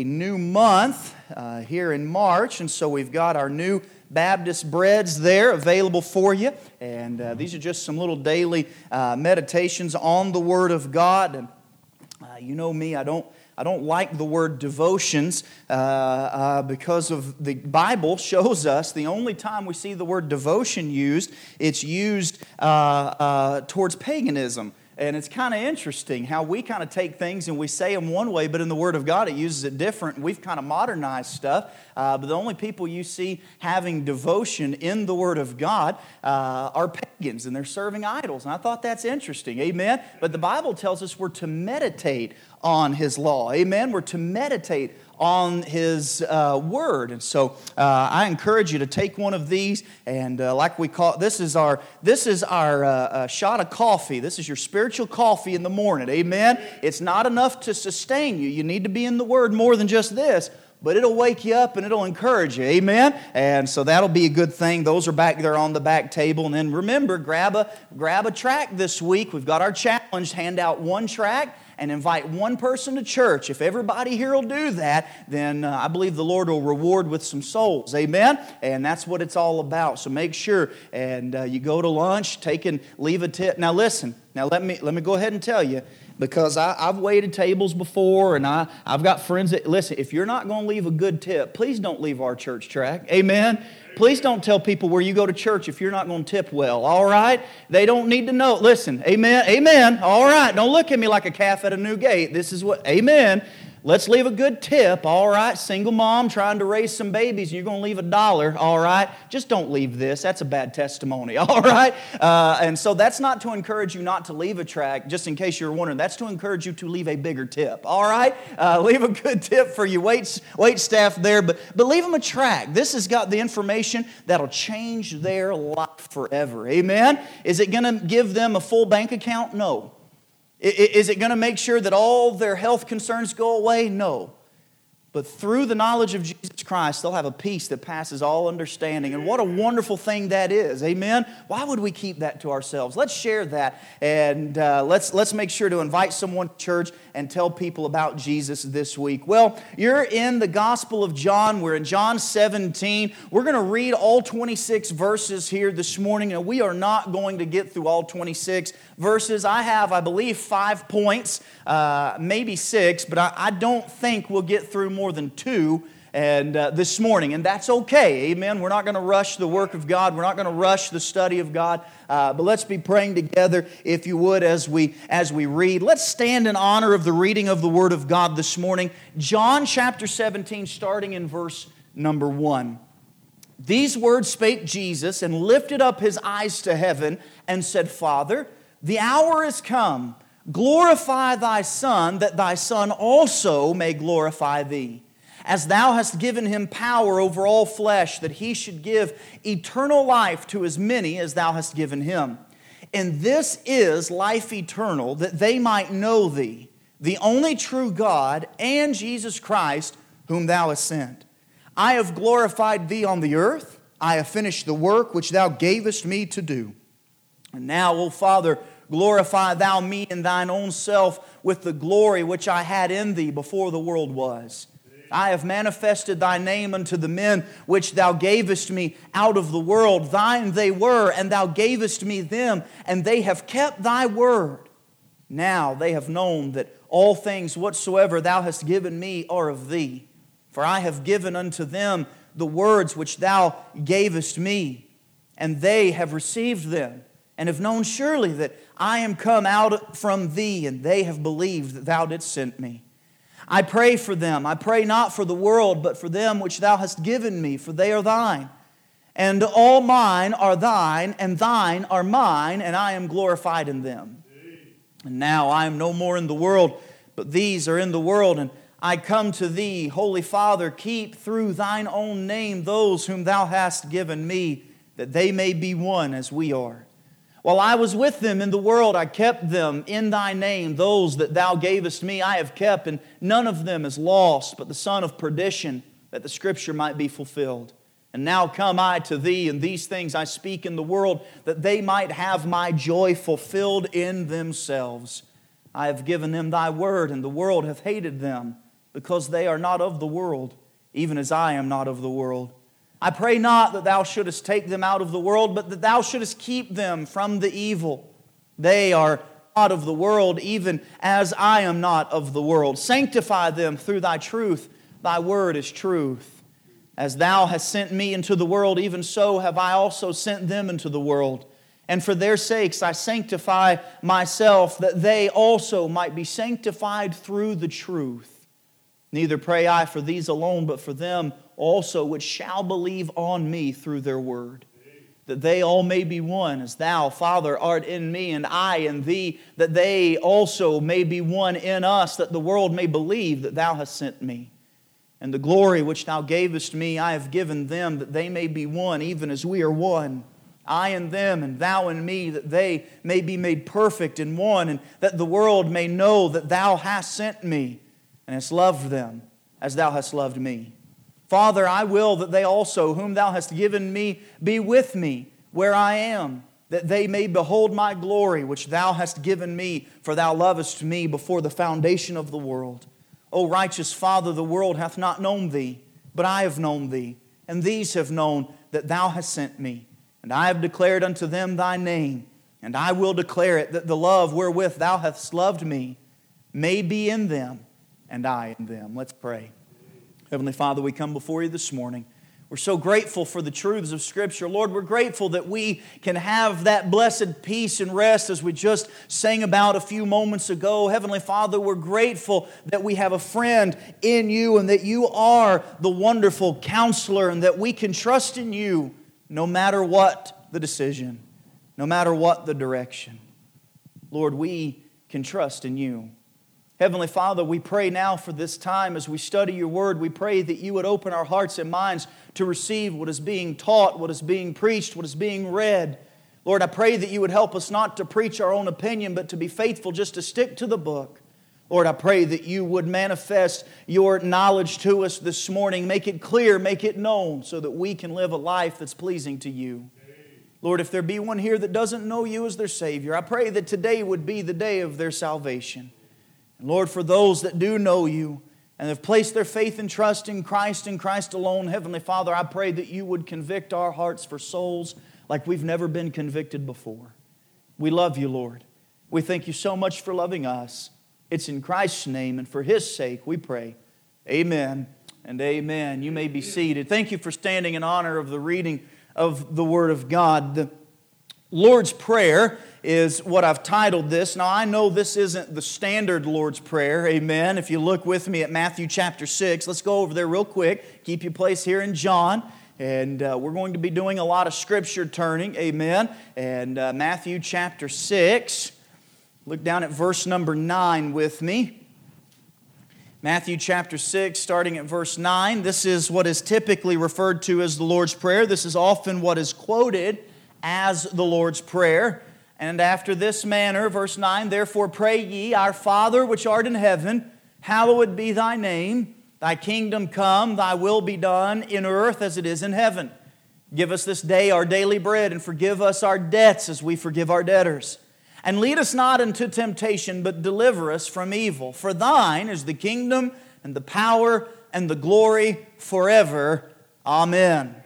a new month uh, here in March, and so we've got our new Baptist breads there available for you. And uh, these are just some little daily uh, meditations on the Word of God. And uh, you know me, I don't. I don't like the word devotions uh, uh, because of the Bible shows us the only time we see the word devotion used, it's used towards paganism. And it's kind of interesting how we kind of take things and we say them one way, but in the Word of God it uses it different. We've kind of modernized stuff. Uh, but the only people you see having devotion in the Word of God uh, are pagans and they're serving idols. And I thought that's interesting. Amen. But the Bible tells us we're to meditate on His law. Amen. We're to meditate on His uh, Word. And so uh, I encourage you to take one of these, and uh, like we call this is our this is our uh, uh, shot of coffee. This is your spiritual coffee in the morning. Amen. It's not enough to sustain you. You need to be in the Word more than just this but it'll wake you up and it'll encourage you. Amen? And so that'll be a good thing. Those are back there on the back table. And then remember, grab a, grab a track this week. We've got our challenge, hand out one track and invite one person to church, if everybody here will do that, then uh, I believe the Lord will reward with some souls. Amen? And that's what it's all about. So make sure and uh, you go to lunch, take and leave a tip. Now listen, now let me let me go ahead and tell you because I, have waited tables before and I, I've got friends that, listen, if you're not going to leave a good tip, please don't leave our church track. Amen? Please don't tell people where you go to church if you're not going to tip well, all right? They don't need to know. Listen, amen, amen, all right. Don't look at me like a calf at a new gate. This is what, amen. Let's leave a good tip, all right? Single mom trying to raise some babies, you're going to leave a dollar, all right? Just don't leave this. That's a bad testimony, all right? Uh, and so that's not to encourage you not to leave a track, just in case you're wondering. That's to encourage you to leave a bigger tip, all right? Uh, leave a good tip for your wait, wait staff there, but, but leave them a track. This has got the information that'll change their life forever. Amen? Is it going to give them a full bank account? No. Is it going to make sure that all their health concerns go away? No. But through the knowledge of Jesus Christ, they'll have a peace that passes all understanding. And what a wonderful thing that is. Amen? Why would we keep that to ourselves? Let's share that and uh, let's, let's make sure to invite someone to church and tell people about Jesus this week? Well, you're in the Gospel of John. We're in John 17. We're going to read all 26 verses here this morning, and we are not going to get through all 26 verses. I have, I believe, five points, uh, maybe six, but I, I don't think we'll get through more than two and uh, this morning and that's okay. Amen. We're not going to rush the work of god. We're not going to rush the study of god. Uh, but let's be praying together if you would as we as we read. Let's stand in honor of the reading of the word of god this morning. John chapter 17 starting in verse number 1 these words spake jesus and lifted up his eyes to heaven and said father the hour is come glorify thy son that thy son also may glorify thee as thou hast given him power over all flesh, that he should give eternal life to as many as thou hast given him. And this is life eternal, that they might know thee, the only true God, and Jesus Christ, whom thou hast sent. I have glorified thee on the earth. I have finished the work which thou gavest me to do. And now, O Father, glorify thou me in thine own self with the glory which I had in thee before the world was. I have manifested thy name unto the men which thou gavest me out of the world. Thine they were, and thou gavest me them, and they have kept thy word. Now they have known that all things whatsoever thou hast given me are of thee. For I have given unto them the words which thou gavest me, and they have received them, and have known surely that I am come out from thee, and they have believed that thou didst send me. I pray for them. I pray not for the world, but for them which thou hast given me, for they are thine. And all mine are thine, and thine are mine, and I am glorified in them. And now I am no more in the world, but these are in the world, and I come to thee, Holy Father, keep through thine own name those whom thou hast given me, that they may be one as we are. While I was with them in the world, I kept them in thy name. Those that thou gavest me, I have kept, and none of them is lost, but the son of perdition, that the scripture might be fulfilled. And now come I to thee, and these things I speak in the world, that they might have my joy fulfilled in themselves. I have given them thy word, and the world hath hated them, because they are not of the world, even as I am not of the world. I pray not that thou shouldest take them out of the world, but that thou shouldest keep them from the evil. They are not of the world, even as I am not of the world. Sanctify them through thy truth. Thy word is truth. As thou hast sent me into the world, even so have I also sent them into the world. And for their sakes I sanctify myself, that they also might be sanctified through the truth. Neither pray I for these alone, but for them also which shall believe on me through their word, that they all may be one, as thou, Father, art in me, and I in thee, that they also may be one in us, that the world may believe that thou hast sent me. And the glory which thou gavest me, I have given them, that they may be one, even as we are one. I and them, and thou and me, that they may be made perfect in one, and that the world may know that thou hast sent me, and hast loved them as thou hast loved me. Father, I will that they also, whom thou hast given me, be with me where I am, that they may behold my glory, which thou hast given me, for thou lovest me before the foundation of the world. O righteous Father, the world hath not known thee, but I have known thee, and these have known that thou hast sent me. And I have declared unto them thy name, and I will declare it, that the love wherewith thou hast loved me may be in them, and I in them. Let's pray. Heavenly Father, we come before you this morning. We're so grateful for the truths of Scripture. Lord, we're grateful that we can have that blessed peace and rest as we just sang about a few moments ago. Heavenly Father, we're grateful that we have a friend in you and that you are the wonderful counselor and that we can trust in you no matter what the decision, no matter what the direction. Lord, we can trust in you. Heavenly Father, we pray now for this time as we study your word. We pray that you would open our hearts and minds to receive what is being taught, what is being preached, what is being read. Lord, I pray that you would help us not to preach our own opinion, but to be faithful just to stick to the book. Lord, I pray that you would manifest your knowledge to us this morning. Make it clear, make it known, so that we can live a life that's pleasing to you. Lord, if there be one here that doesn't know you as their Savior, I pray that today would be the day of their salvation. And Lord, for those that do know you and have placed their faith and trust in Christ and Christ alone, Heavenly Father, I pray that you would convict our hearts for souls like we've never been convicted before. We love you, Lord. We thank you so much for loving us. It's in Christ's name and for his sake we pray. Amen and amen. You may be seated. Thank you for standing in honor of the reading of the Word of God. The Lord's Prayer is what I've titled this. Now, I know this isn't the standard Lord's Prayer, amen. If you look with me at Matthew chapter 6, let's go over there real quick. Keep your place here in John. And uh, we're going to be doing a lot of scripture turning, amen. And uh, Matthew chapter 6, look down at verse number 9 with me. Matthew chapter 6, starting at verse 9. This is what is typically referred to as the Lord's Prayer. This is often what is quoted as the Lord's Prayer. And after this manner, verse 9, therefore pray ye, Our Father which art in heaven, hallowed be thy name. Thy kingdom come, thy will be done in earth as it is in heaven. Give us this day our daily bread, and forgive us our debts as we forgive our debtors. And lead us not into temptation, but deliver us from evil. For thine is the kingdom, and the power, and the glory forever. Amen.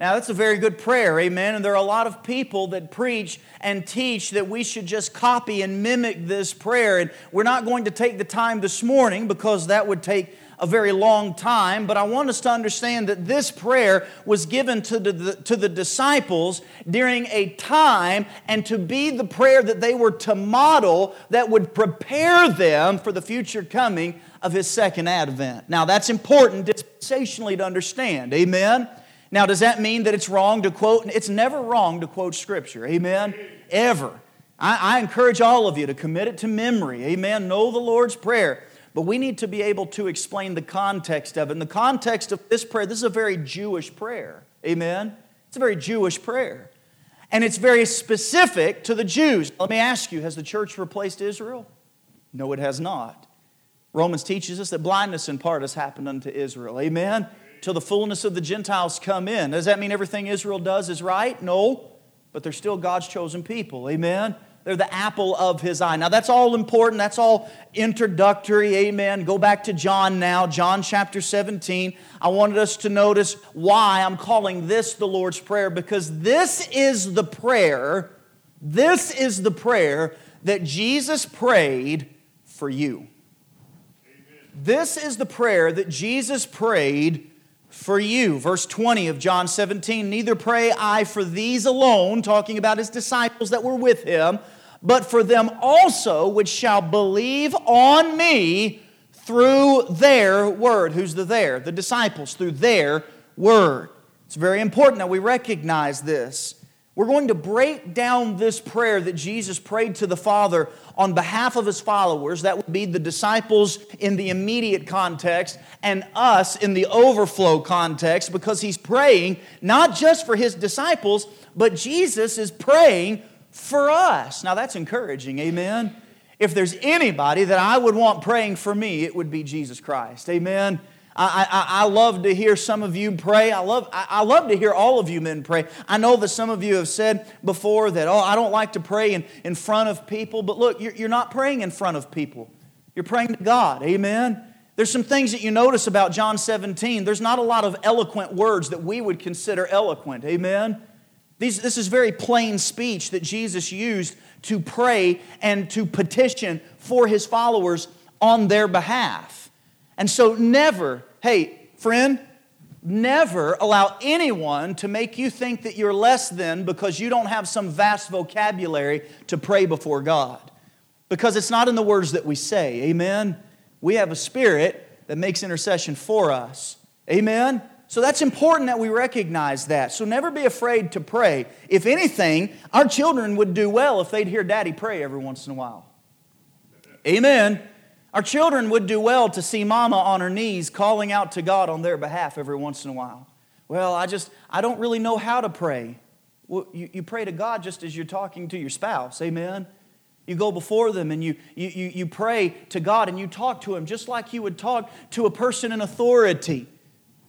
Now, that's a very good prayer, amen. And there are a lot of people that preach and teach that we should just copy and mimic this prayer. And we're not going to take the time this morning because that would take a very long time, but I want us to understand that this prayer was given to the, to the disciples during a time and to be the prayer that they were to model that would prepare them for the future coming of His second advent. Now, that's important dispensationally to understand, amen? Now, does that mean that it's wrong to quote? It's never wrong to quote Scripture. Amen? Ever. I, I, encourage all of you to commit it to memory. Amen? Know the Lord's Prayer. But we need to be able to explain the context of it. In the context of this prayer, this is a very Jewish prayer. Amen? It's a very Jewish prayer. And it's very specific to the Jews. Let me ask you has the church replaced Israel? No, it has not. Romans teaches us that blindness in part has happened unto Israel. Amen? Till the fullness of the Gentiles come in. Does that mean everything Israel does is right? No, but they're still God's chosen people. Amen? They're the apple of his eye. Now, that's all important. That's all introductory. Amen. Go back to John now, John chapter 17. I wanted us to notice why I'm calling this the Lord's Prayer because this is the prayer, this is the prayer that Jesus prayed for you. This is the prayer that Jesus prayed for you. Verse 20 of John 17 Neither pray I for these alone, talking about his disciples that were with him, but for them also which shall believe on me through their word. Who's the their? The disciples, through their word. It's very important that we recognize this. We're going to break down this prayer that Jesus prayed to the Father on behalf of his followers. That would be the disciples in the immediate context and us in the overflow context because he's praying not just for his disciples, but Jesus is praying for us. Now that's encouraging, amen? If there's anybody that I would want praying for me, it would be Jesus Christ, amen? I, I, I, love to hear some of you pray. I love, I, I, love to hear all of you men pray. I know that some of you have said before that, oh, I don't like to pray in, in front of people. But look, you're, you're not praying in front of people, you're praying to God. Amen? There's some things that you notice about John 17. There's not a lot of eloquent words that we would consider eloquent. Amen? These, this is very plain speech that Jesus used to pray and to petition for his followers on their behalf. And so, never, hey, friend, never allow anyone to make you think that you're less than because you don't have some vast vocabulary to pray before God. Because it's not in the words that we say. Amen? We have a spirit that makes intercession for us. Amen? So that's important that we recognize that. So never be afraid to pray. If anything, our children would do well if they'd hear daddy pray every once in a while. Amen. Our children would do well to see mama on her knees calling out to God on their behalf every once in a while. Well, I just, I don't really know how to pray. Well, you, you pray to God just as you're talking to your spouse. Amen. You go before them and you, you, you, you pray to God and you talk to Him just like you would talk to a person in authority.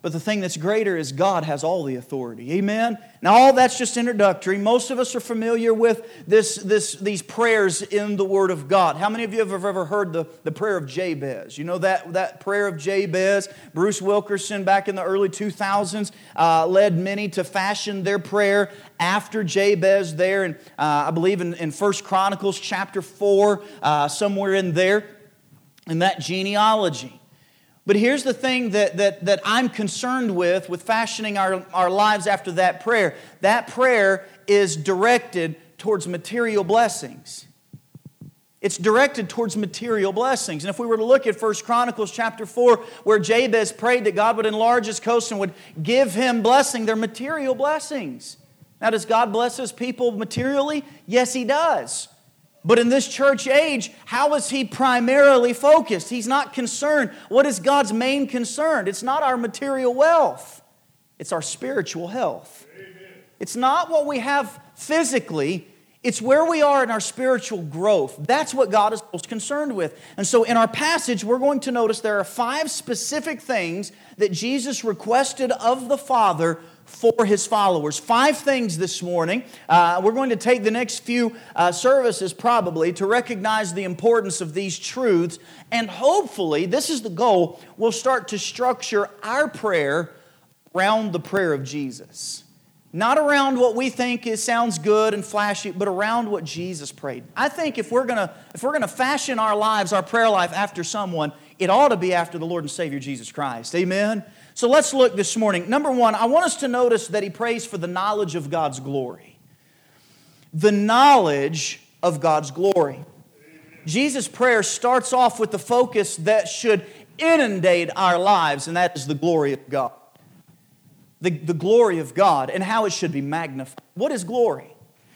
But the thing that's greater is God has all the authority. Amen? Now, all that's just introductory. Most of us are familiar with this, this, these prayers in the Word of God. How many of you have ever heard the, the prayer of Jabez? You know that, that prayer of Jabez? Bruce Wilkerson, back in the early 2000s, uh, led many to fashion their prayer after Jabez there. And uh, I believe in, in 1 Chronicles chapter 4, uh, somewhere in there, in that genealogy. But here's the thing that, that, that I'm concerned with, with fashioning our, our lives after that prayer. That prayer is directed towards material blessings. It's directed towards material blessings. And if we were to look at 1 Chronicles chapter 4, where Jabez prayed that God would enlarge his coast and would give him blessing, they're material blessings. Now, does God bless his people materially? Yes, he does. But in this church age, how is he primarily focused? He's not concerned. What is God's main concern? It's not our material wealth, it's our spiritual health. Amen. It's not what we have physically, it's where we are in our spiritual growth. That's what God is most concerned with. And so in our passage, we're going to notice there are five specific things that Jesus requested of the Father for his followers. Five things this morning. Uh, we're going to take the next few uh, services probably to recognize the importance of these truths. And hopefully, this is the goal, we'll start to structure our prayer around the prayer of Jesus. Not around what we think is, sounds good and flashy, but around what Jesus prayed. I think if we're gonna if we're gonna fashion our lives, our prayer life after someone, it ought to be after the Lord and Savior Jesus Christ. Amen. So let's look this morning. Number one, I want us to notice that he prays for the knowledge of God's glory. The knowledge of God's glory. Jesus' prayer starts off with the focus that should inundate our lives, and that is the glory of God. The, the glory of God and how it should be magnified. What is glory?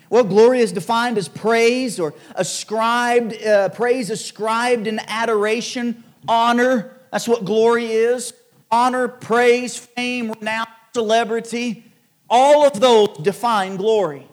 Well, glory is defined as praise or ascribed, uh, praise ascribed in adoration, honor. That's what glory is honor, praise, fame, renown, celebrity, all of those define glory.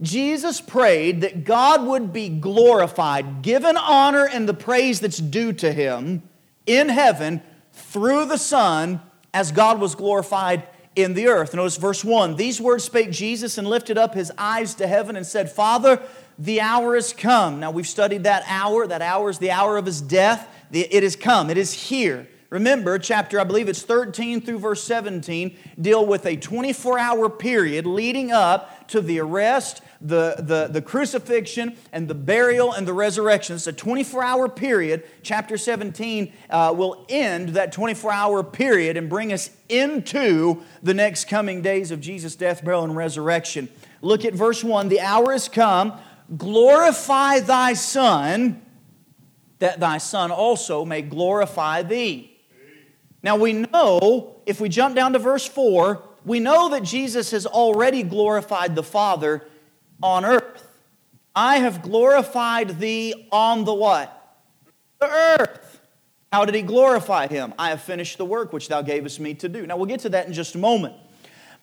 Jesus prayed that God would be glorified, given honor and the praise that's due to him in heaven through the Son as God was glorified in the earth. Notice verse 1 These words spake Jesus and lifted up his eyes to heaven and said, Father, the hour has come. Now, we've studied that hour. That hour is the hour of his death. It has come, it is here. Remember, chapter, I believe it's 13 through verse 17, deal with a 24 hour period leading up to the arrest, the, the, the crucifixion, and the burial and the resurrection. It's a 24 hour period. Chapter 17 uh, will end that 24 hour period and bring us into the next coming days of Jesus' death, burial, and resurrection. Look at verse 1 The hour is come, glorify thy Son, that thy Son also may glorify thee. Now we know, if we jump down to verse 4, we know that Jesus has already glorified the Father on earth. I have glorified thee on the what? The earth. How did he glorify him? I have finished the work which thou gavest me to do. Now we'll get to that in just a moment.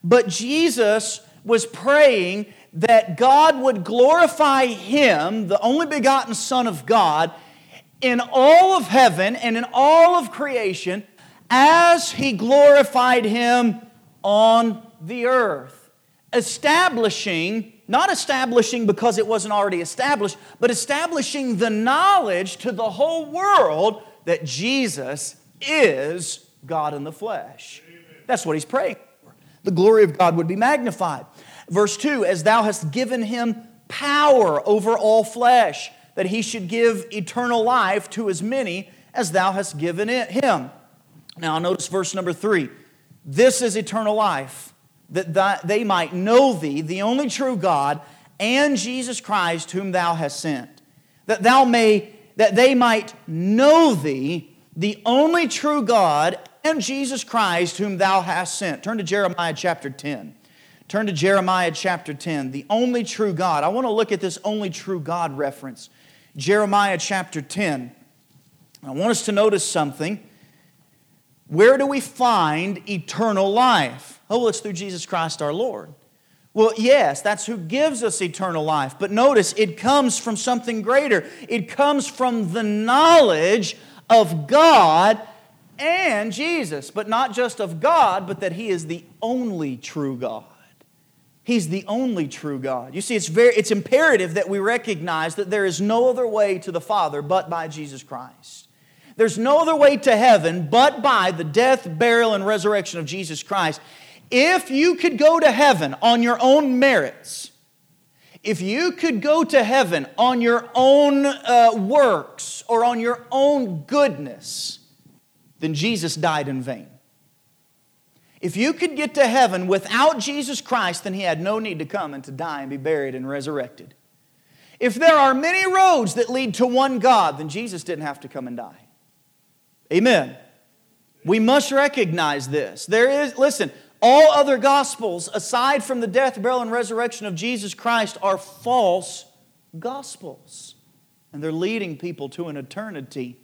But Jesus was praying that God would glorify him, the only begotten Son of God, in all of heaven and in all of creation as he glorified him on the earth, establishing, not establishing because it wasn't already established, but establishing the knowledge to the whole world that Jesus is God in the flesh. That's what he's praying for. The glory of God would be magnified. Verse 2 As thou hast given him power over all flesh, that he should give eternal life to as many as thou hast given it him. Now, notice verse number three. This is eternal life, that they might know thee, the only true God, and Jesus Christ, whom thou hast sent. That thou may, that they might know thee, the only true God, and Jesus Christ, whom thou hast sent. Turn to Jeremiah chapter 10. Turn to Jeremiah chapter 10, the only true God. I want to look at this only true God reference. Jeremiah chapter 10. I want us to notice something. Where do we find eternal life? Oh, well, it's through Jesus Christ our Lord. Well, yes, that's who gives us eternal life. But notice, it comes from something greater. It comes from the knowledge of God and Jesus. But not just of God, but that He is the only true God. He's the only true God. You see, it's, very, it's imperative that we recognize that there is no other way to the Father but by Jesus Christ. There's no other way to heaven but by the death, burial, and resurrection of Jesus Christ. If you could go to heaven on your own merits, if you could go to heaven on your own uh, works or on your own goodness, then Jesus died in vain. If you could get to heaven without Jesus Christ, then he had no need to come and to die and be buried and resurrected. If there are many roads that lead to one God, then Jesus didn't have to come and die. Amen. We must recognize this. There is, listen, all other gospels, aside from the death, burial, and resurrection of Jesus Christ, are false gospels. And they're leading people to an eternity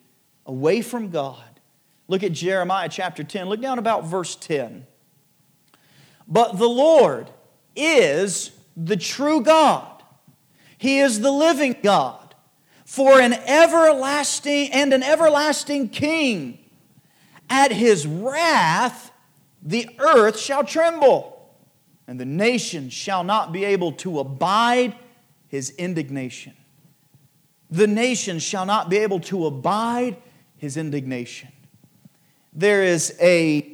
away from God. Look at Jeremiah chapter 10. Look down about verse 10. But the Lord is the true God, He is the living God for an everlasting and an everlasting king. At his wrath, the earth shall tremble, and the nations shall not be able to abide his indignation. The nations shall not be able to abide his indignation. There is a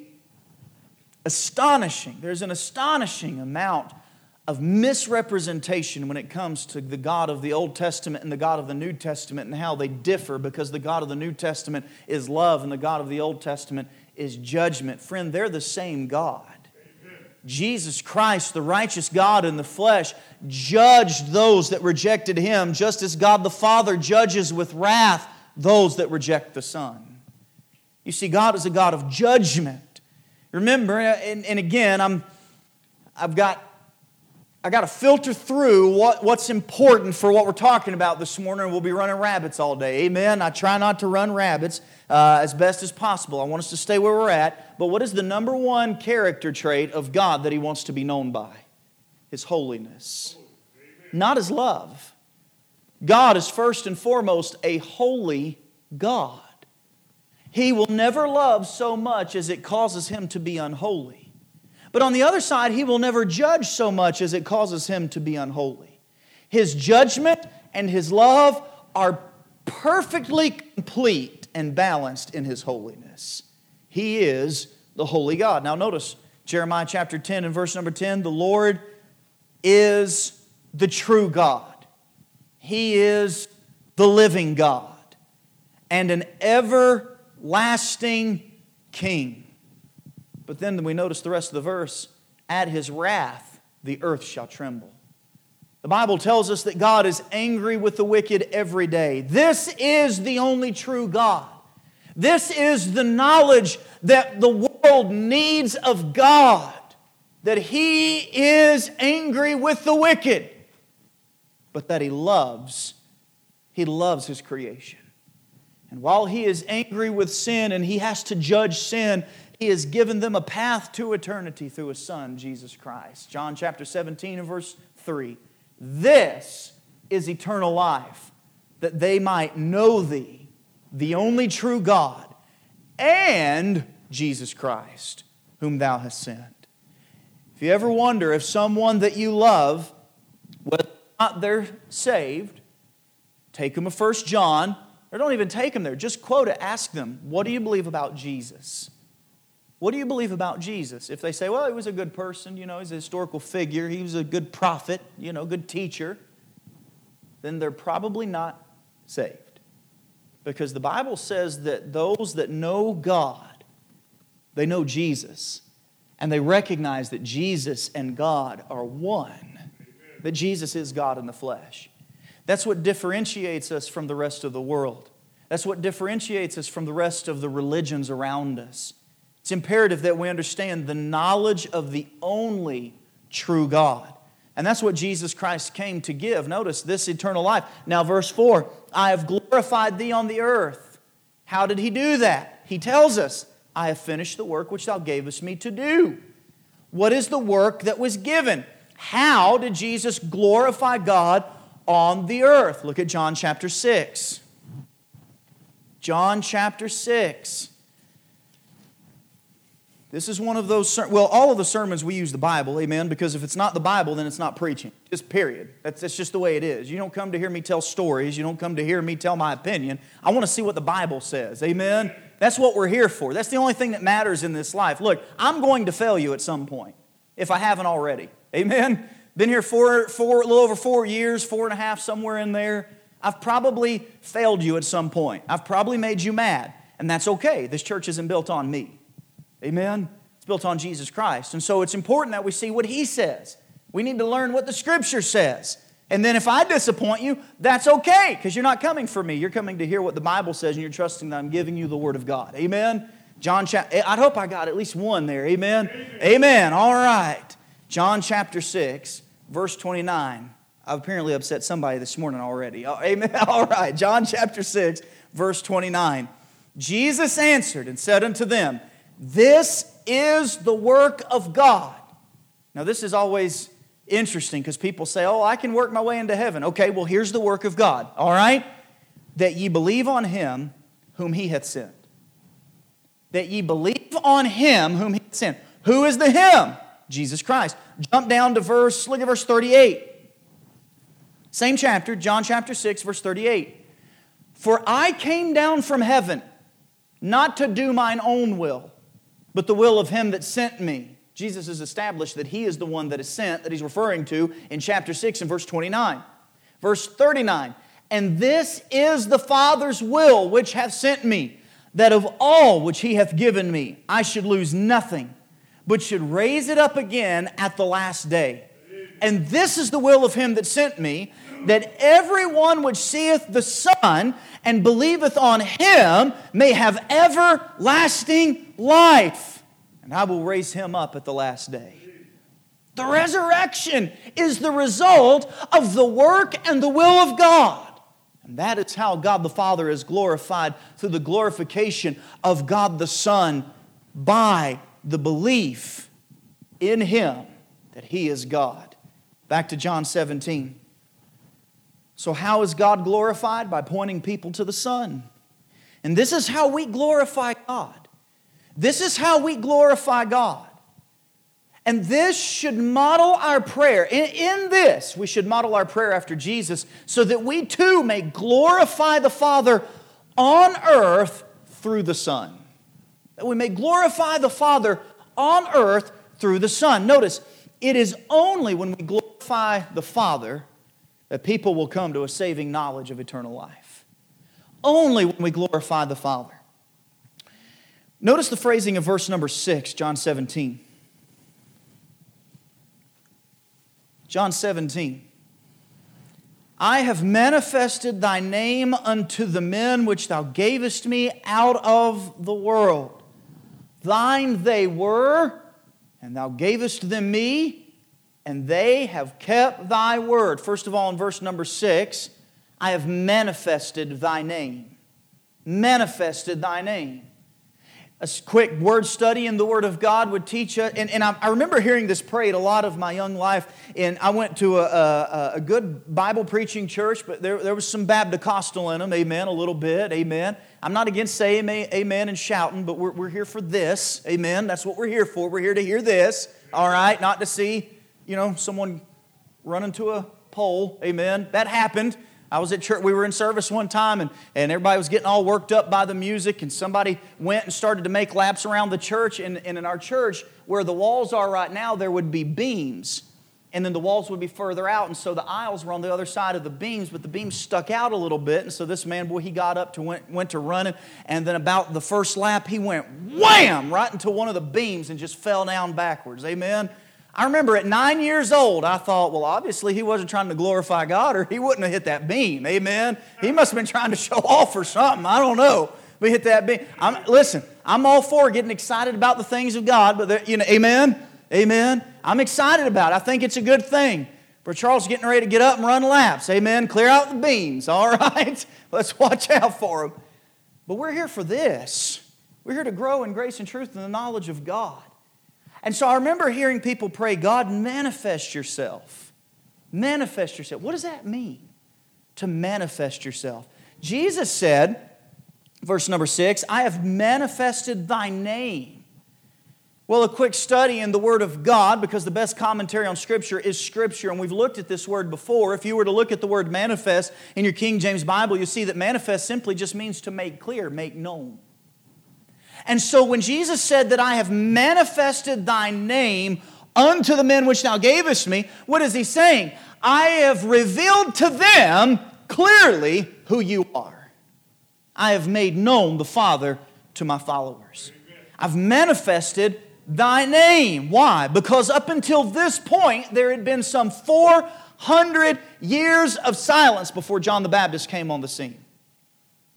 astonishing, there's an astonishing amount of misrepresentation when it comes to the God of the Old Testament and the God of the New Testament and how they differ because the God of the New Testament is love and the God of the Old Testament is judgment. Friend, they're the same God. Jesus Christ, the righteous God in the flesh, judged those that rejected him, just as God the Father judges with wrath those that reject the Son. You see, God is a God of judgment. Remember, and, and again, I'm, I've got I got to filter through what, what's important for what we're talking about this morning. We'll be running rabbits all day. Amen. I try not to run rabbits uh, as best as possible. I want us to stay where we're at. But what is the number one character trait of God that He wants to be known by? His holiness, not His love. God is first and foremost a holy God. He will never love so much as it causes Him to be unholy. But on the other side, he will never judge so much as it causes him to be unholy. His judgment and His love are perfectly complete and balanced in His holiness. He is the holy God. Now, notice Jeremiah chapter 10 and verse number 10 the Lord is the true God, He is the living God, and an everlasting King. But then we notice the rest of the verse at His wrath, the earth shall tremble. The Bible tells us that God is angry with the wicked every day. This is the only true God. This is the knowledge that the world needs of God, that He is angry with the wicked, but that He loves, He loves His creation. And while He is angry with sin and He has to judge sin, He has given them a path to eternity through His Son, Jesus Christ. John chapter 17 and verse 3. This is eternal life, that they might know thee, the only true God, and Jesus Christ, whom thou hast sent. If you ever wonder if someone that you love, whether or not they're saved, take them to 1 John, or don't even take them there, just quote it, ask them, what do you believe about Jesus? What do you believe about Jesus? If they say, well, he was a good person, you know, he's a historical figure, he was a good prophet, you know, good teacher, then they're probably not saved. Because the Bible says that those that know God, they know Jesus, and they recognize that Jesus and God are one, that Jesus is God in the flesh. That's what differentiates us from the rest of the world. That's what differentiates us from the rest of the religions around us. It's imperative that we understand the knowledge of the only true God. And that's what Jesus Christ came to give. Notice this eternal life. Now, verse 4 I have glorified thee on the earth. How did he do that? He tells us, I have finished the work which thou gavest me to do. What is the work that was given? How did Jesus glorify God on the earth? Look at John chapter 6. John chapter 6. This is one of those, well, all of the sermons we use the Bible, amen, because if it's not the Bible, then it's not preaching. Just period. That's, that's just the way it is. You don't come to hear me tell stories. You don't come to hear me tell my opinion. I want to see what the Bible says, amen? That's what we're here for. That's the only thing that matters in this life. Look, I'm going to fail you at some point, if I haven't already, amen? Been here for, for a little over four years, four and a half, somewhere in there. I've probably failed you at some point. I've probably made you mad, and that's okay. This church isn't built on me. Amen? It's built on Jesus Christ. And so it's important that we see what He says. We need to learn what the Scripture says. And then if I disappoint you, that's okay, because you're not coming for me. You're coming to hear what the Bible says, and you're trusting that I'm giving you the Word of God. Amen? John chapter, eh, I hope I got at least one there. Amen? Amen. Amen. All right. John chapter 6, verse 29. I've apparently upset somebody this morning already. Oh, amen. All right. John chapter 6, verse 29. Jesus answered and said unto them, this is the work of God. Now, this is always interesting because people say, Oh, I can work my way into heaven. Okay, well, here's the work of God, all right? That ye believe on him whom he hath sent. That ye believe on him whom he hath sent. Who is the him? Jesus Christ. Jump down to verse, look at verse 38. Same chapter, John chapter 6, verse 38. For I came down from heaven not to do mine own will but the will of him that sent me. Jesus has established that he is the one that is sent, that he's referring to in chapter 6 and verse 29. Verse 39 And this is the Father's will which hath sent me, that of all which he hath given me, I should lose nothing, but should raise it up again at the last day. And this is the will of him that sent me, that everyone which seeth the Son and believeth on him may have everlasting life. And I will raise him up at the last day. The resurrection is the result of the work and the will of God. And that is how God the Father is glorified through the glorification of God the Son by the belief in Him that He is God. Back to John 17. So, how is God glorified? By pointing people to the Son. And this is how we glorify God. This is how we glorify God. And this should model our prayer. In, in, this, we should model our prayer after Jesus so that we too may glorify the Father on earth through the Son. That we may glorify the Father on earth through the Son. Notice, it is only when we glorify the Father that people will come to a saving knowledge of eternal life. Only when we glorify the Father. Notice the phrasing of verse number 6, John 17. John 17. I have manifested thy name unto the men which thou gavest me out of the world. Thine they were, and thou gavest them me, and they have kept thy word. First of all, in verse number six, I have manifested thy name. Manifested thy name a quick word study in the Word of God would teach us. And, and I, I, remember hearing this prayed a lot of my young life. And I went to a, a, a good Bible preaching church, but there, there was some Baptist-costal in them. Amen. A little bit. Amen. I'm not against saying amen and shouting, but we're, we're here for this. Amen. That's what we're here for. We're here to hear this. All right. Not to see, you know, someone run into a pole. Amen. That happened. I was at church, we were in service one time, and, and everybody was getting all worked up by the music, and somebody went and started to make laps around the church. And, and in our church, where the walls are right now, there would be beams, and then the walls would be further out, and so the aisles were on the other side of the beams, but the beams stuck out a little bit, and so this man, boy, he got up to went, went to running, and then about the first lap, he went wham right into one of the beams and just fell down backwards. Amen. I remember at nine years old, I thought, well, obviously he wasn't trying to glorify God or he wouldn't have hit that beam. Amen. He must have been trying to show off or something. I don't know. We hit that beam. I'm, listen, I'm all for getting excited about the things of God, but you know, amen. Amen. I'm excited about it. I think it's a good thing. For Charles getting ready to get up and run laps. Amen. Clear out the beams. All right. Let's watch out for him. But we're here for this. We're here to grow in grace and truth and the knowledge of God. And so I remember hearing people pray, God, manifest yourself. Manifest yourself. What does that mean? To manifest yourself. Jesus said, verse number six, I have manifested thy name. Well, a quick study in the Word of God, because the best commentary on Scripture is Scripture, and we've looked at this word before. If you were to look at the word manifest in your King James Bible, you see that manifest simply just means to make clear, make known. And so when Jesus said that I have manifested thy name unto the men which thou gavest me, what is he saying? I have revealed to them clearly who you are. I have made known the Father to my followers. I've manifested thy name. Why? Because up until this point, there had been some 400 years of silence before John the Baptist came on the scene.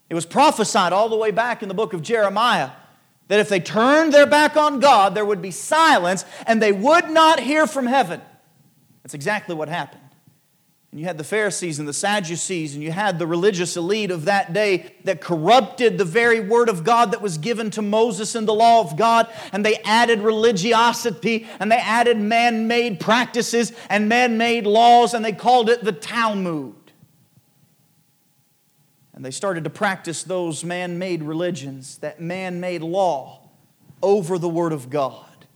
It was prophesied all the way back in the book of Jeremiah that if they turned their back on God, there would be silence and they would not hear from heaven. That's exactly what happened. And you had the Pharisees and the Sadducees, and you had the religious elite of that day that corrupted the very word of God that was given to Moses in the law of God, and they added religiosity and they added man made practices and man made laws, and they called it the Talmud. And they started to practice those man made religions, that man made law, over the Word of God,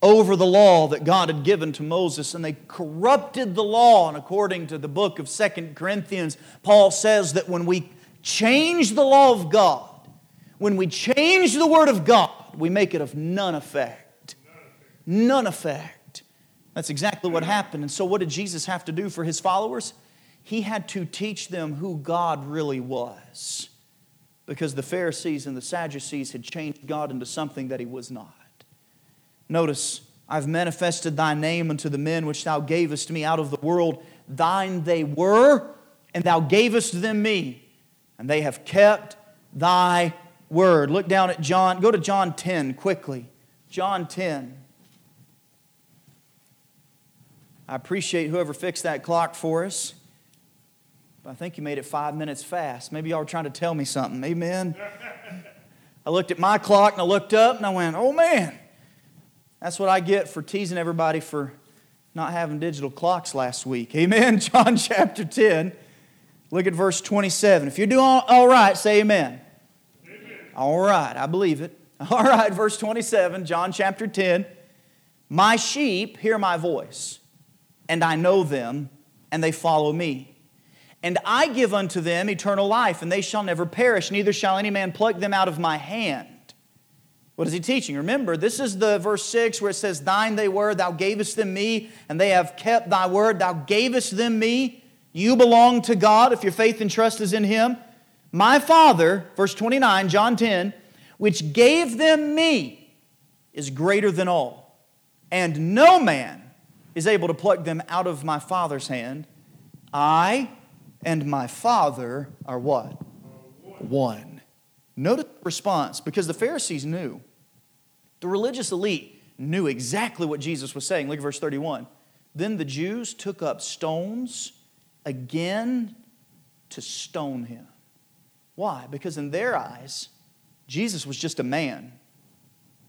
over the law that God had given to Moses. And they corrupted the law. And according to the book of Second Corinthians, Paul says that when we change the law of God, when we change the Word of God, we make it of none effect. None effect. That's exactly what happened. And so, what did Jesus have to do for his followers? He had to teach them who God really was because the Pharisees and the Sadducees had changed God into something that he was not. Notice, I've manifested thy name unto the men which thou gavest me out of the world. Thine they were, and thou gavest them me, and they have kept thy word. Look down at John, go to John 10 quickly. John 10. I appreciate whoever fixed that clock for us. But I think you made it five minutes fast. Maybe y'all were trying to tell me something. Amen. I looked at my clock and I looked up and I went, oh man, that's what I get for teasing everybody for not having digital clocks last week. Amen. John chapter 10. Look at verse 27. If you're doing all right, say amen. amen. All right, I believe it. All right, verse 27, John chapter 10. My sheep hear my voice, and I know them, and they follow me. And I give unto them eternal life, and they shall never perish, neither shall any man pluck them out of my hand. What is he teaching? Remember, this is the verse 6 where it says, Thine they were, thou gavest them me, and they have kept thy word, thou gavest them me. You belong to God if your faith and trust is in him. My Father, verse 29, John 10, which gave them me, is greater than all, and no man is able to pluck them out of my Father's hand. I and my Father are what? One. Notice the response because the Pharisees knew. The religious elite knew exactly what Jesus was saying. Look at verse 31. Then the Jews took up stones again to stone him. Why? Because in their eyes, Jesus was just a man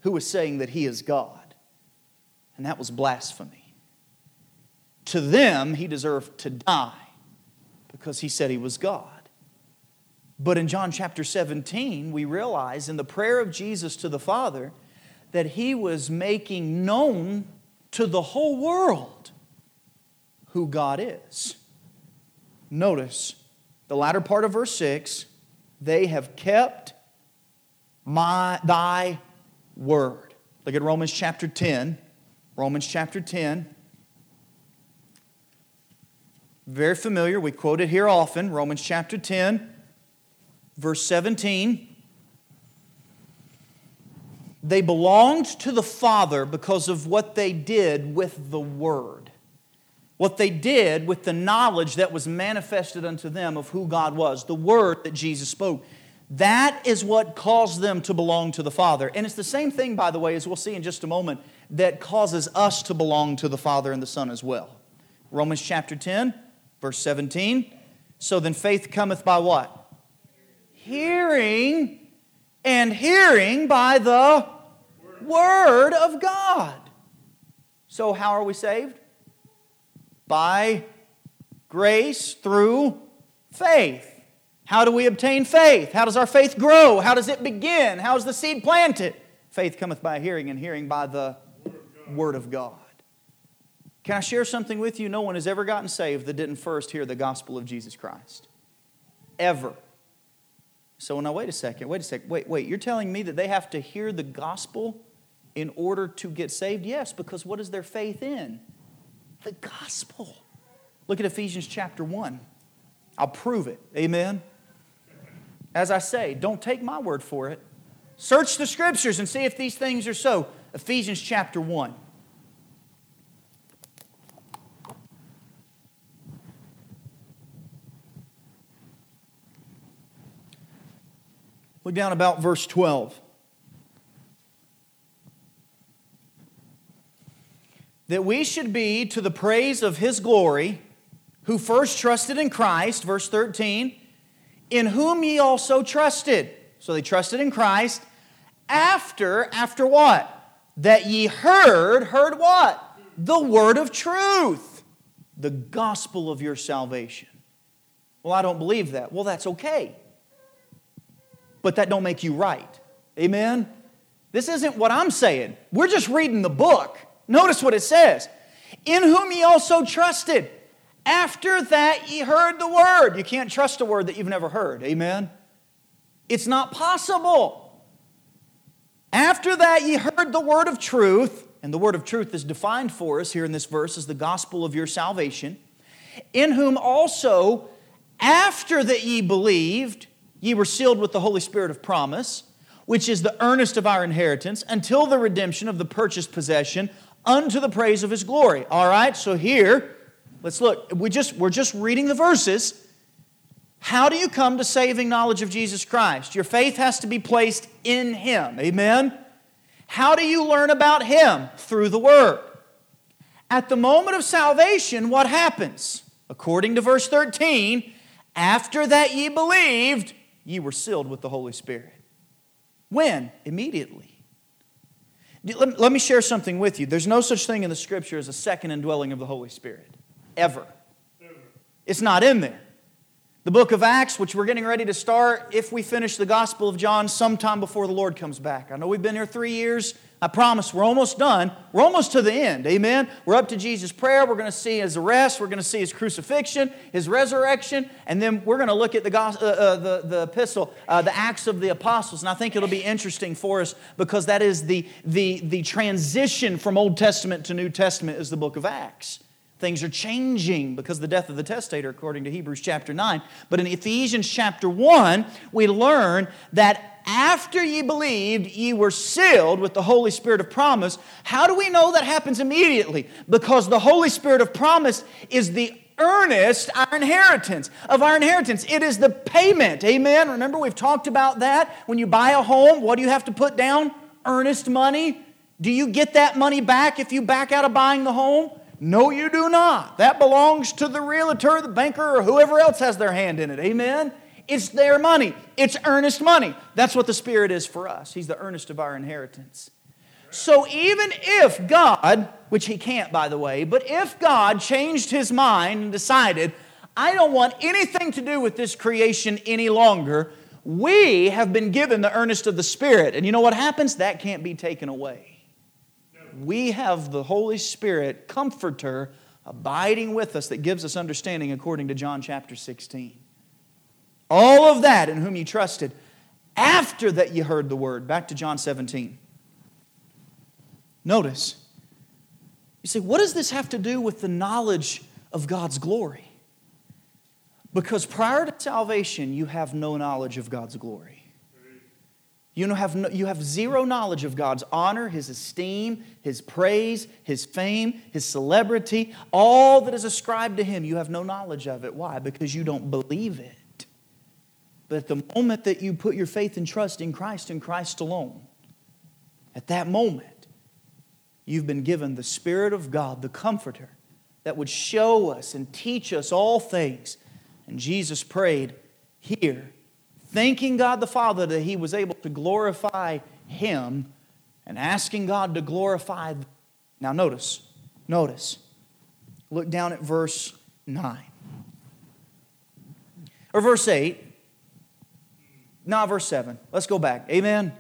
who was saying that he is God. And that was blasphemy. To them, he deserved to die because he said he was God. But in John chapter 17, we realize in the prayer of Jesus to the Father that he was making known to the whole world who God is. Notice the latter part of verse 6 they have kept my, thy word. Look at Romans chapter 10. Romans chapter 10. Very familiar. We quote it here often. Romans chapter 10, verse 17. They belonged to the Father because of what they did with the Word. What they did with the knowledge that was manifested unto them of who God was, the Word that Jesus spoke. That is what caused them to belong to the Father. And it's the same thing, by the way, as we'll see in just a moment, that causes us to belong to the Father and the Son as well. Romans chapter 10, Verse 17. So then faith cometh by what? Hearing, and hearing by the Word of God. So, how are we saved? By grace through faith. How do we obtain faith? How does our faith grow? How does it begin? How is the seed planted? Faith cometh by hearing, and hearing by the Word of God. Can I share something with you? No one has ever gotten saved that didn't first hear the gospel of Jesus Christ. Ever. So now, wait a second, wait a second, wait, wait. You're telling me that they have to hear the gospel in order to get saved? Yes, because what is their faith in? The gospel. Look at Ephesians chapter 1. I'll prove it. Amen. As I say, don't take my word for it. Search the scriptures and see if these things are so. Ephesians chapter 1. Down about verse 12. That we should be to the praise of his glory, who first trusted in Christ, verse 13, in whom ye also trusted. So they trusted in Christ after, after what? That ye heard, heard what? The word of truth, the gospel of your salvation. Well, I don't believe that. Well, that's okay but that don't make you right. Amen? This isn't what I'm saying. We're just reading the book. Notice what it says. In whom ye also trusted. After that ye heard the word. You can't trust a word that you've never heard. Amen? It's not possible. After that ye heard the word of truth, and the word of truth is defined for us here in this verse as the gospel of your salvation, in whom also, after that ye believed, Ye were sealed with the Holy Spirit of promise, which is the earnest of our inheritance, until the redemption of the purchased possession unto the praise of his glory. All right, so here, let's look. We just, we're just reading the verses. How do you come to saving knowledge of Jesus Christ? Your faith has to be placed in him. Amen? How do you learn about him? Through the word. At the moment of salvation, what happens? According to verse 13, after that ye believed, ye were sealed with the Holy Spirit. When? Immediately. Let me share something with you. There's no such thing in the scripture as a second indwelling of the Holy Spirit, ever. It's not in there. The book of Acts, which we're getting ready to start, if we finish the Gospel of John sometime before the Lord comes back. I know we've been here three years. I promise we're almost done. We're almost to the end. Amen. We're up to Jesus' prayer. We're going to see his arrest. We're going to see his crucifixion, his resurrection, and then we're going to look at the, gospel, uh, uh, the, the epistle, uh, the Acts of the Apostles. And I think it'll be interesting for us because that is the, the, the transition from Old Testament to New Testament is the book of Acts. Things are changing because the death of the testator, according to Hebrews chapter 9. But in Ephesians chapter 1, we learn that after ye believed, ye were sealed with the Holy Spirit of promise. How do we know that happens immediately? Because the Holy Spirit of promise is the earnest our inheritance of our inheritance. It is the payment. Amen. Remember we've talked about that. When you buy a home what do you have to put down? Earnest money. Do you get that money back if you back out of buying the home no you do not that belongs to the realtor the banker or whoever else has their hand in it amen it's their money, it's earnest money. That's what the Spirit is for us. He's the earnest of our inheritance. So even if God, which He can't, by the way, but if God changed His mind and decided, I don't want anything to do with this creation any longer, we have been given the earnest of the Spirit. And you know what happens? That can't be taken away. We have the Holy Spirit, Comforter, abiding with us that gives us understanding according to John chapter 16. All of that in whom you trusted after that you heard the word. Back to John 17. Notice, you say, what does this have to do with the knowledge of God's glory? Because prior to salvation, you have no knowledge of God's glory. You have, no, you have zero knowledge of God's honor, His esteem, His praise, His fame, His celebrity, all that is ascribed to Him. You have no knowledge of it. Why? Because you don't believe it. But the moment that you put your faith and trust in Christ and Christ alone, at that moment, you've been given the Spirit of God, the Comforter, that would show us and teach us all things. And Jesus prayed here, thanking God the Father that He was able to glorify Him and asking God to glorify. Now, notice, notice, look down at verse 9 or verse 8. Not verse 7. Let's go back. Amen.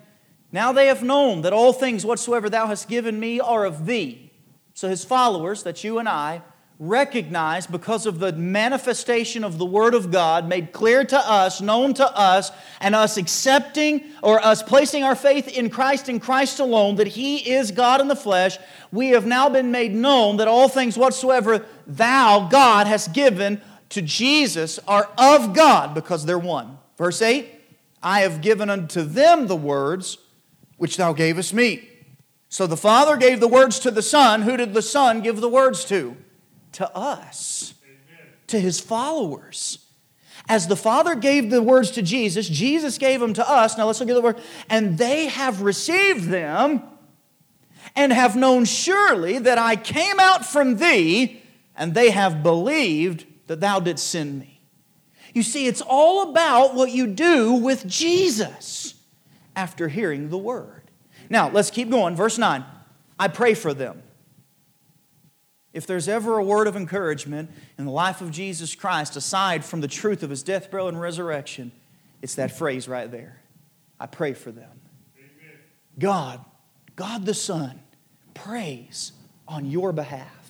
Now they have known that all things whatsoever thou hast given me are of thee. So his followers, that you and I, recognize because of the manifestation of the Word of God made clear to us, known to us, and us accepting or us placing our faith in Christ and Christ alone, that He is God in the flesh, we have now been made known that all things whatsoever thou, God, hast given to Jesus are of God because they're one. Verse 8 I have given unto them the words which thou gavest me. So the Father gave the words to the Son. Who did the Son give the words to? To us, Amen. to his followers. As the Father gave the words to Jesus, Jesus gave them to us. Now let's look at the word. And they have received them and have known surely that I came out from thee, and they have believed that thou didst send me. You see, it's all about what you do with Jesus after hearing the word. Now, let's keep going. Verse 9 I pray for them. If there's ever a word of encouragement in the life of Jesus Christ, aside from the truth of his death, burial, and resurrection, it's that phrase right there. I pray for them. Amen. God, God the Son, prays on your behalf.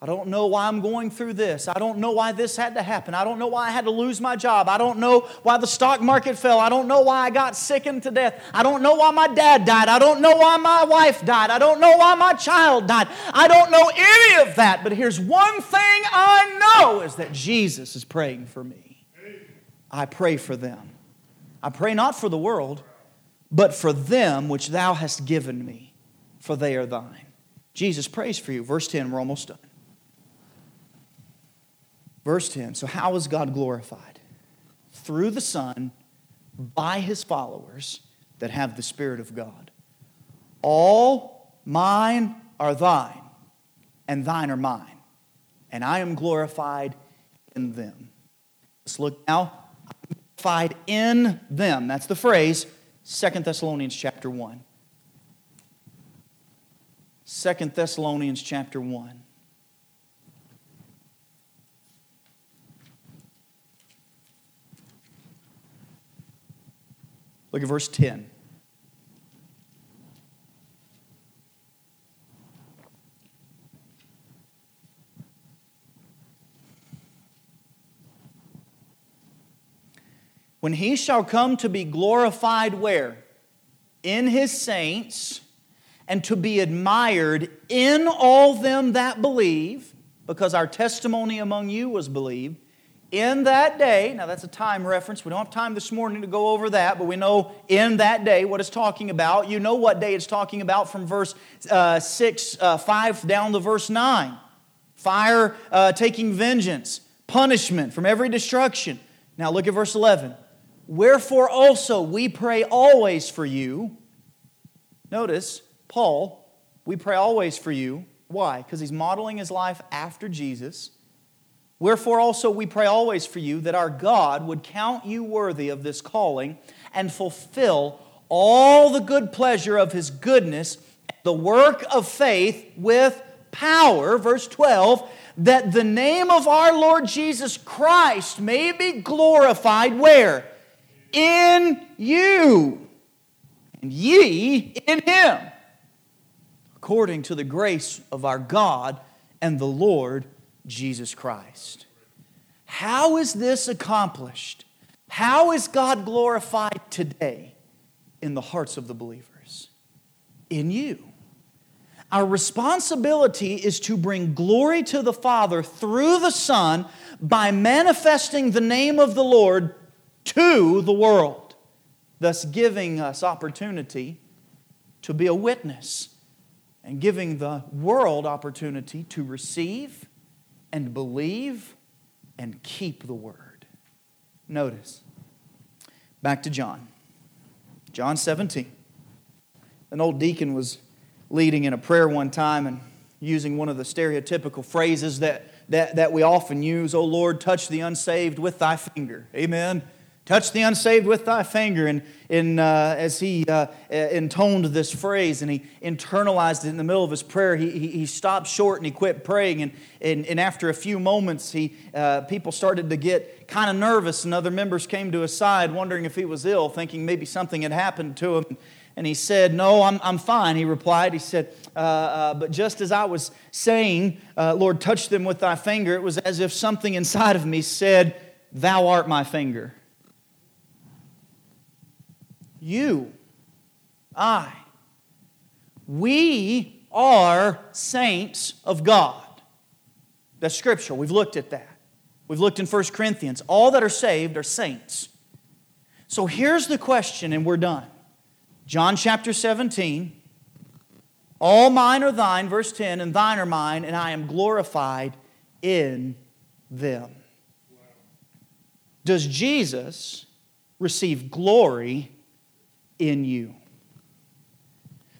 I don't know why I'm going through this. I don't know why this had to happen. I don't know why I had to lose my job. I don't know why the stock market fell. I don't know why I got sickened to death. I don't know why my dad died. I don't know why my wife died. I don't know why my child died. I don't know any of that. But here's one thing I know is that Jesus is praying for me. I pray for them. I pray not for the world, but for them which thou hast given me, for they are thine. Jesus prays for you. Verse 10, we're almost done. Verse 10 So, how is God glorified? Through the Son, by his followers that have the Spirit of God. All mine are thine, and thine are mine, and I am glorified in them. Let's look now. Glorified in them. That's the phrase, Second Thessalonians chapter 1. 2 Thessalonians chapter 1. Look at verse 10. When he shall come to be glorified, where? In his saints, and to be admired in all them that believe, because our testimony among you was believed in that day, now that's a time reference. We don't have time this morning to go over that, but we know in that day what it's talking about. You know what day it's talking about from verse uh, 6, uh, 5 down to verse 9. Fire uh, taking vengeance, punishment from every destruction. Now look at verse 11. Wherefore also we pray always for you. Notice, Paul, we pray always for you. Why? Because he's modeling his life after Jesus Wherefore also we pray always for you that our God would count you worthy of this calling and fulfill all the good pleasure of his goodness, the work of faith with power, verse 12, that the name of our Lord Jesus Christ may be glorified where? In you, and ye in him, according to the grace of our God and the Lord Jesus Christ. How is this accomplished? How is God glorified today in the hearts of the believers? In you. Our responsibility is to bring glory to the Father through the Son by manifesting the name of the Lord to the world, thus giving us opportunity to be a witness and giving the world opportunity to receive and believe and keep the word. Notice, back to John. John 17. An old deacon was leading in a prayer one time and using one of the stereotypical phrases that, that, that we often use, Oh Lord, touch the unsaved with thy finger. Amen. Touch the unsaved with thy finger. And in, uh, as he uh, intoned this phrase and he internalized it in the middle of his prayer, he, he, he stopped short and he quit praying. And, and, and after a few moments, he, uh, people started to get kind of nervous, and other members came to his side wondering if he was ill, thinking maybe something had happened to him. And he said, No, I'm, I'm fine. He replied, He said, uh, uh, But just as I was saying, uh, Lord, touch them with thy finger, it was as if something inside of me said, Thou art my finger. You, I, we are saints of God. That's scripture. We've looked at that. We've looked in 1 Corinthians. All that are saved are saints. So here's the question, and we're done. John chapter 17. All mine are thine, verse 10, and thine are mine, and I am glorified in them. Does Jesus receive glory in you.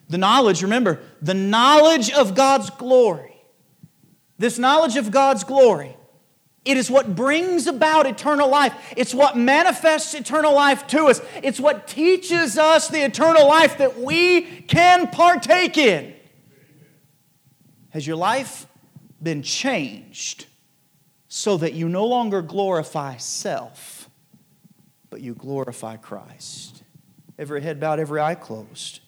The knowledge, remember, the knowledge of God's glory. This knowledge of God's glory, it is what brings about eternal life. It's what manifests eternal life to us. It's what teaches us the eternal life that we can partake in. Has your life been changed so that you no longer glorify self, but you glorify Christ? Every head bowed, every eye closed.